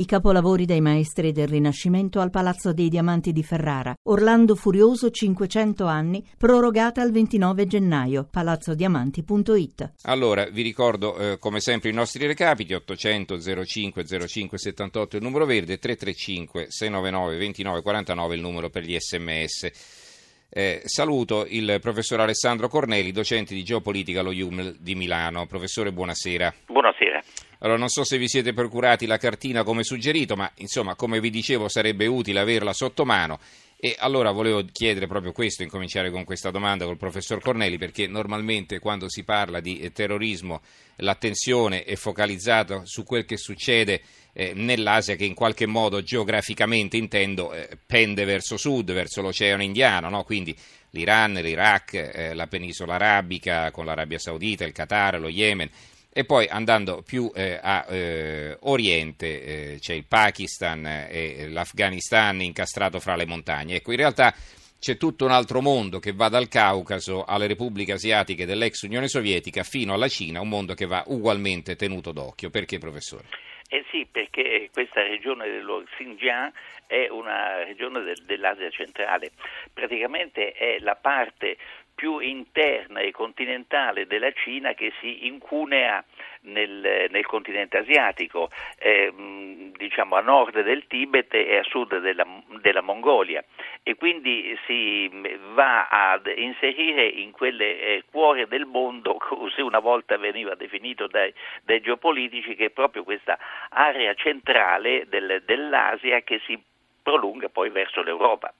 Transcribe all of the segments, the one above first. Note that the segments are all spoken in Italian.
I capolavori dei maestri del Rinascimento al Palazzo dei Diamanti di Ferrara. Orlando Furioso 500 anni, prorogata al 29 gennaio. palazzodiamanti.it. Allora, vi ricordo eh, come sempre i nostri recapiti 800 05 05 78 il numero verde, 335 699 29 49 il numero per gli sms. Eh, saluto il professor Alessandro Corneli, docente di geopolitica allo IUM di Milano. Professore, buonasera. Buonasera. Allora, non so se vi siete procurati la cartina come suggerito, ma insomma, come vi dicevo, sarebbe utile averla sotto mano. E allora volevo chiedere proprio questo, incominciare con questa domanda col professor Corneli, perché normalmente quando si parla di eh, terrorismo l'attenzione è focalizzata su quel che succede eh, nell'Asia che in qualche modo geograficamente intendo eh, pende verso sud, verso l'Oceano Indiano, no? quindi l'Iran, l'Iraq, eh, la penisola arabica con l'Arabia Saudita, il Qatar, lo Yemen e poi andando più eh, a eh, oriente eh, c'è il Pakistan e l'Afghanistan incastrato fra le montagne. Ecco, in realtà c'è tutto un altro mondo che va dal Caucaso alle repubbliche asiatiche dell'ex Unione Sovietica fino alla Cina, un mondo che va ugualmente tenuto d'occhio. Perché, professore? Eh sì, perché questa regione dello Xinjiang è una regione del, dell'Asia centrale, praticamente è la parte più interna e continentale della Cina che si incunea nel, nel continente asiatico, eh, diciamo a nord del Tibet e a sud della, della, Mongolia e quindi si va ad inserire in quelle eh, cuore del mondo, così una volta veniva definito dai, dai geopolitici, che è proprio questa area centrale del, dell'Asia che si prolunga poi verso l'Europa.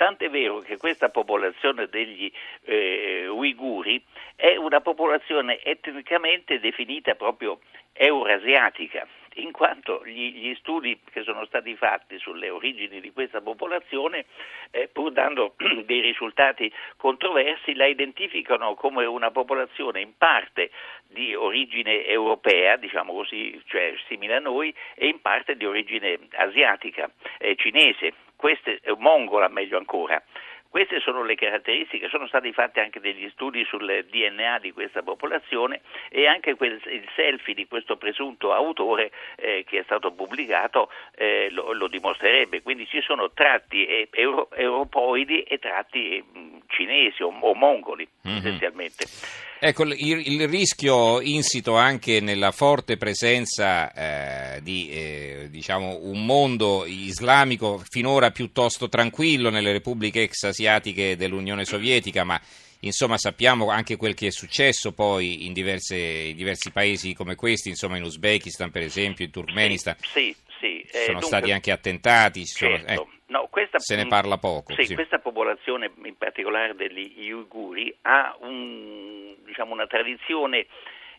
Tant'è vero che questa popolazione degli eh, uiguri è una popolazione etnicamente definita proprio eurasiatica, in quanto gli, gli, studi che sono stati fatti sulle origini di questa popolazione, eh, pur dando dei risultati controversi, la identificano come una popolazione in parte di origine europea, diciamo così, cioè simile a noi, e in parte di origine asiatica, eh, cinese, queste, eh, mongola meglio ancora. Queste sono le caratteristiche, sono stati fatti anche degli studi sul DNA di questa popolazione e anche quel, il selfie di questo presunto autore eh, che è stato pubblicato eh, lo, lo, dimostrerebbe. Quindi ci sono tratti eh, euro, europoidi e tratti mh, cinesi o, o mongoli mm-hmm. essenzialmente. Ecco, il, il, rischio insito anche nella forte presenza eh, di eh, diciamo, un mondo islamico finora piuttosto tranquillo nelle repubbliche ex asiatiche dell'Unione Sovietica, ma insomma sappiamo anche quel che è successo poi in, diverse, in diversi paesi come questi, insomma in Uzbekistan per esempio, in Turkmenistan. Sì, sì, sì. Eh, sono dunque, stati anche attentati. Certo. Sono, eh. No, questa, se ne parla poco. Sì, sì, questa popolazione, in particolare degli uiguri, ha un, diciamo, una tradizione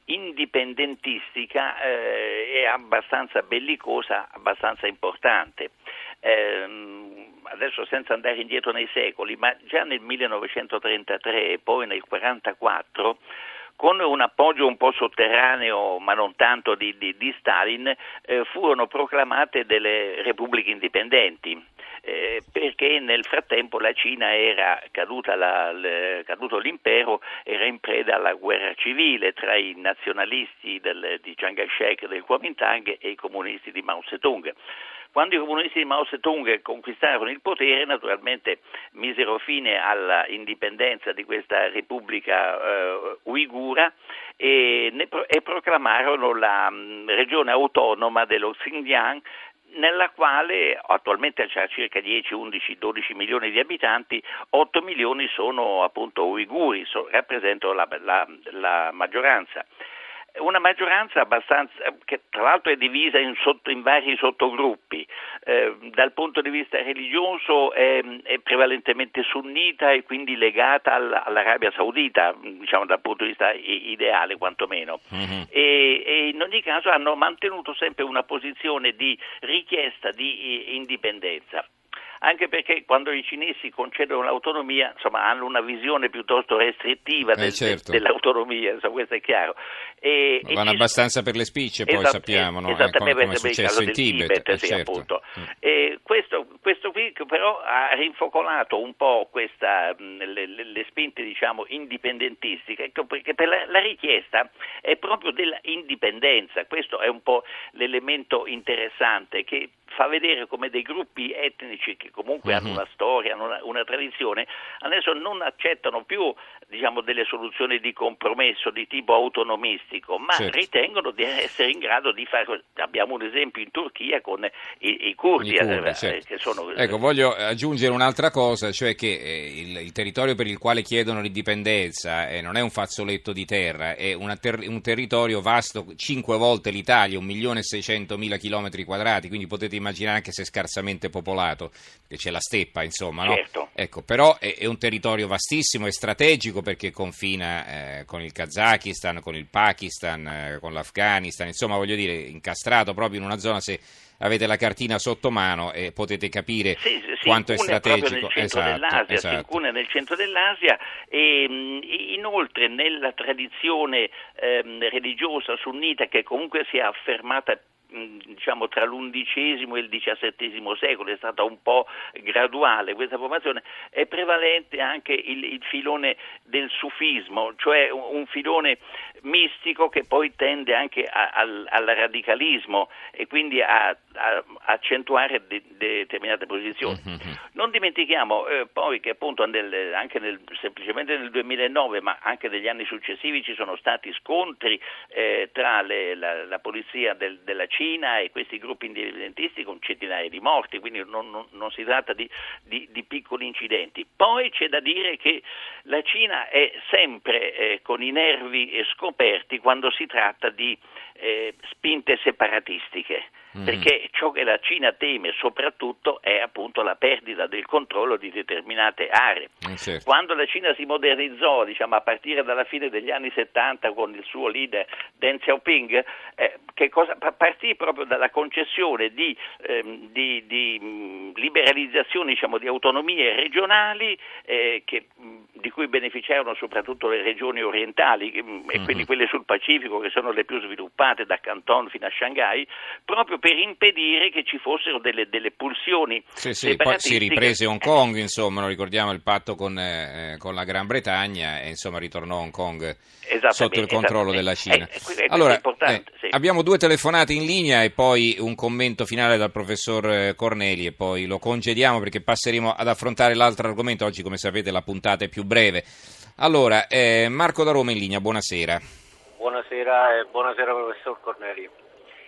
indipendentistica eh, e abbastanza bellicosa, abbastanza importante. Eh, adesso senza andare indietro nei secoli, ma già nel 1933 e poi nel 1944 con un appoggio un po' sotterraneo, ma non tanto di, di, di Stalin, eh, furono proclamate delle repubbliche indipendenti eh, perché nel frattempo la Cina era caduta la, le, caduto l'impero, era in preda alla guerra civile tra i nazionalisti del, di Chiang Kai-shek del Kuomintang e i comunisti di Mao Zedong. Quando i comunisti di Mao Zedong conquistarono il potere, naturalmente misero fine all'indipendenza di questa repubblica eh, uigura e, ne, e proclamarono la mh, regione autonoma dello Xinjiang nella quale attualmente c'è circa 10, 11, 12 milioni di abitanti, 8 milioni sono appunto uiguri, so, rappresentano la, la, la maggioranza una maggioranza abbastanza, che tra l'altro è divisa in, sotto, in vari sottogruppi, eh, dal punto di vista religioso è, è, prevalentemente sunnita e quindi legata all, all'Arabia Saudita, diciamo dal punto di vista ideale quantomeno, mm-hmm. e, e, in ogni caso hanno mantenuto sempre una posizione di richiesta di indipendenza. Anche perché quando i cinesi concedono l'autonomia, insomma, hanno una visione piuttosto restrittiva Eh, del- certo. dell'autonomia, insomma, questo è chiaro. E, e Vanno ci- abbastanza per le spicce, poi Esat- sappiamo, no? Eh, esattamente come, come è successo in del Tibet. eh, sì, certo. Mm. E questo, questo qui però ha rinfocolato un po' questa, mh, le, le- le spinte diciamo, indipendentistiche, ecco, perché per la, la richiesta è proprio della indipendenza, questo è un po' l'elemento interessante che fa vedere come dei gruppi etnici che comunque hanno Mhm. una storia, hanno una, una tradizione, adesso non accettano più diciamo, delle soluzioni di compromesso di tipo autonomistico, ma Certo. ritengono di essere in grado di fare, abbiamo un esempio in Turchia con i, i curdi, curdi, eh, certo. che sono... Ecco, voglio aggiungere un'altra cosa, cioè che eh, il, il territorio per il quale chiedono l'indipendenza eh, non è un fazzoletto di terra, è ter- un territorio vasto, cinque volte l'Italia, 1.600.000 chilometri quadrati, quindi potete immaginare anche se scarsamente popolato, che c'è la steppa, insomma, no? Certo. Ecco, però è, è un territorio vastissimo e strategico perché confina eh, con il Kazakistan, con il Pakistan, eh, con l'Afghanistan, insomma, voglio dire, incastrato proprio in una zona se avete la cartina sotto mano e potete capire Sì, sì, quanto è strategico. proprio nel centro Esatto, dell'Asia, esatto. Sincune è nel centro dell'Asia e mh, inoltre nella tradizione ehm, religiosa sunnita che comunque si è affermata diciamo tra l'undicesimo e il diciassettesimo secolo, è stata un po' graduale questa formazione, è prevalente anche il, il filone del sufismo, cioè un, un filone mistico che poi tende anche a- al, al radicalismo e quindi a, accentuare de- determinate posizioni. Mhm. Non dimentichiamo eh, poi che appunto nel- anche nel- semplicemente nel 2009, ma anche negli anni successivi ci sono stati scontri eh, tra le- la, la polizia del- della Cina e questi gruppi indipendentisti con centinaia di morti, quindi non, non- non si tratta di, di- di piccoli incidenti. Poi c'è da dire che la Cina è sempre eh, con i nervi scoperti quando si tratta di eh, spinte separatistiche. Mhm. Perché ciò che la Cina teme soprattutto è appunto la perdita del controllo di determinate aree. Eh, certo. Quando la Cina si modernizzò, diciamo, a partire dalla fine degli anni 70 con il suo leader Deng Xiaoping, eh, cosa, pa- partì proprio dalla concessione di, ehm, di- di, mh, liberalizzazione diciamo, di autonomie regionali eh, che, mh, di cui beneficiarono soprattutto le regioni orientali mh, e Mhm. quindi quelle sul Pacifico che sono le più sviluppate da Canton fino a Shanghai, proprio per impedire che ci fossero delle, delle pulsioni Sì, sì, poi si riprese Hong Kong, insomma, ricordiamo il patto con, eh, con la Gran Bretagna e insomma ritornò Hong Kong sotto il controllo della Cina. Eh, eh, questo è allora, eh, sì. abbiamo due telefonate in linea e poi un commento finale dal professor eh, Corneli e poi lo congediamo perché passeremo ad affrontare l'altro argomento. Oggi, come sapete, la puntata è più breve. Allora, eh, Marco da Roma in linea, buonasera. Buonasera e buonasera professor Corneli.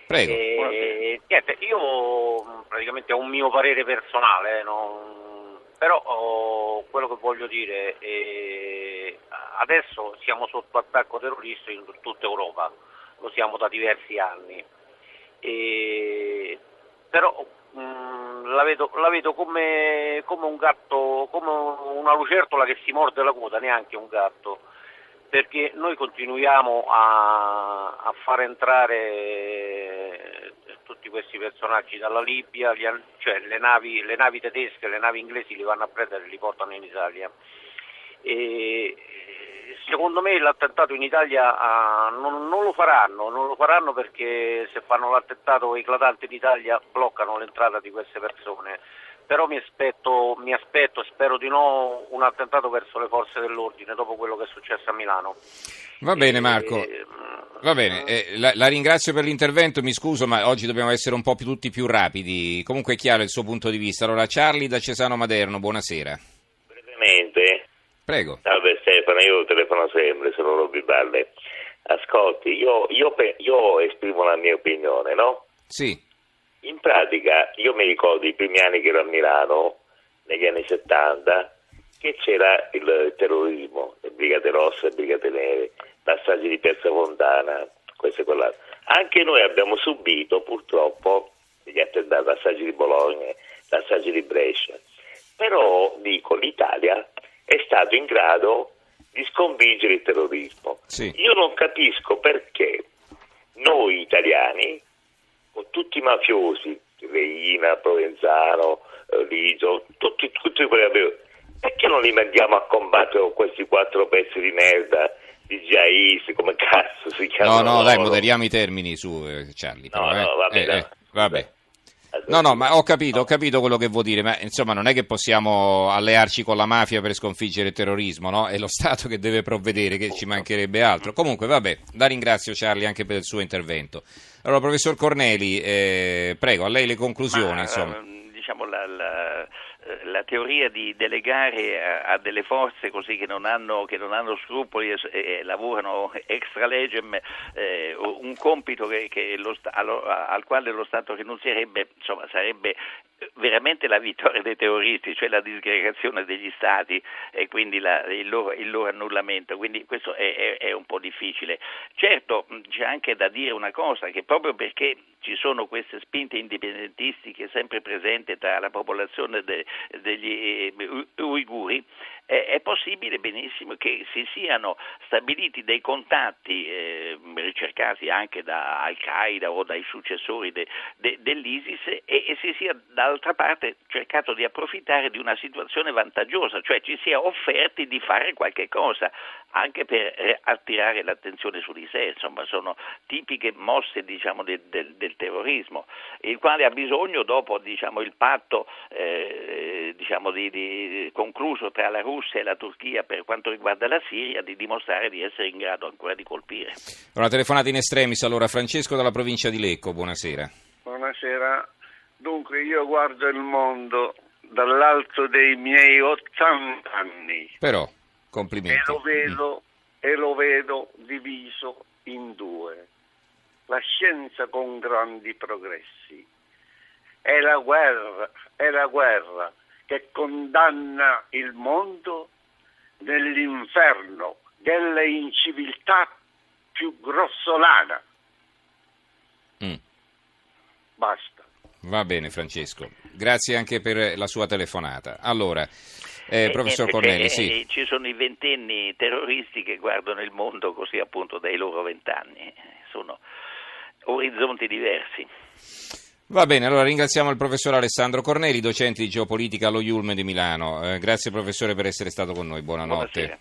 Prego. Eh, niente, io praticamente ho un mio parere personale, non- però oh, quello che voglio dire è adesso siamo sotto attacco terroristico in tutta Europa, lo siamo da diversi anni, E- però mh, la vedo, la vedo come, come un gatto, come una lucertola che si morde la coda, neanche un gatto perché noi continuiamo a, a far entrare eh, tutti questi personaggi dalla Libia, gli cioè le navi, le navi tedesche, le navi inglesi li vanno a prendere e li portano in Italia. E, secondo me l'attentato in Italia ah, non, non lo faranno, non lo faranno perché se fanno l'attentato eclatante in Italia bloccano l'entrata di queste persone però mi aspetto, mi aspetto, spero di no, un attentato verso le forze dell'ordine dopo quello che è successo a Milano. Va bene Marco. mm, Va bene, eh, la, la ringrazio per l'intervento, mi scuso ma oggi dobbiamo essere un po' più, tutti più rapidi. Comunque è chiaro il suo punto di vista. Allora Charlie da Cesano Maderno, buonasera. Prego. salve Stefano, io telefono sempre, sono Robby Balle. Ascolti, io, io io esprimo la mia opinione, no? Sì, In pratica, io mi ricordo i primi anni che ero a Milano, negli anni 70, che c'era il terrorismo, le Brigate Rosse, le Brigate Nere, la strage di Piazza Fontana, questo e quell'altro. Anche noi abbiamo subito, purtroppo, gli attentati, la strage di Bologna, la strage di Brescia. Però, dico, l'Italia è stato in grado di sconfiggere il terrorismo. Sì. Io non capisco perché noi italiani, con tutti i mafiosi, Reina, Provenzano, eh, Liso, tutti, tutti quelli che perché non li mandiamo a combattere con questi quattro pezzi di merda di Jais, come cazzo si No, chiamano? no, dai, loro? moderiamo i termini su eh, Charlie. No, però, eh. no, vabbè, Eh, no. eh, vabbè. No, no, ma ho capito, ho capito quello che vuol dire, ma insomma non è che possiamo allearci con la mafia per sconfiggere il terrorismo, no? È lo Stato che deve provvedere, che ci mancherebbe altro. Comunque, vabbè, la ringrazio Charlie anche per il suo intervento. Allora, professor Corneli, eh, prego, a lei le conclusioni, Ma, insomma. eh, Diciamo la, la- la teoria di delegare a, a delle forze così che non hanno, che non hanno scrupoli e, e lavorano extra legem eh, un compito che, che lo al quale lo Stato rinunzierebbe insomma, sarebbe veramente la vittoria dei terroristi, cioè la disgregazione degli stati e quindi la- il, loro, il loro annullamento, quindi questo è, è- è un po' difficile. Certo c'è anche da dire una cosa, che proprio perché ci sono queste spinte indipendentistiche sempre presenti tra la popolazione de- degli eh, uiguri, eh, è possibile benissimo che si siano stabiliti dei contatti eh, ricercati anche da Al-Qaeda o dai successori de- de- dell'ISIS e, e si sia dall'altra parte cercato di approfittare di una situazione vantaggiosa, cioè ci sia offerti di fare qualche cosa anche per eh, attirare l'attenzione su di sé, insomma sono tipiche mosse diciamo, del, del- terrorismo, il quale ha bisogno dopo diciamo, il patto eh, diciamo, di- di- concluso tra la Russia e la Turchia per quanto riguarda la Siria di dimostrare di essere in grado ancora di colpire. Una telefonata in estremis, allora Francesco dalla provincia di Lecco, buonasera. Buonasera. Dunque io guardo il mondo dall'alto dei miei 80 anni Però, e complimenti. lo vedo, e lo vedo diviso in due. La scienza con grandi progressi e la guerra, è la guerra che condanna il mondo nell'inferno della inciviltà più grossolana. Mm. Basta. Va bene Francesco, grazie anche per la sua telefonata. Allora, eh, Eh, professor niente, Corneli, eh, sì. eh, ci sono i ventenni terroristi che guardano il mondo così appunto dai loro vent'anni, eh, sono orizzonti diversi. Va bene, allora ringraziamo il professor Alessandro Corneli, docente di geopolitica allo Iulme di Milano. Eh, grazie professore per essere stato con noi, buonanotte. Buonasera.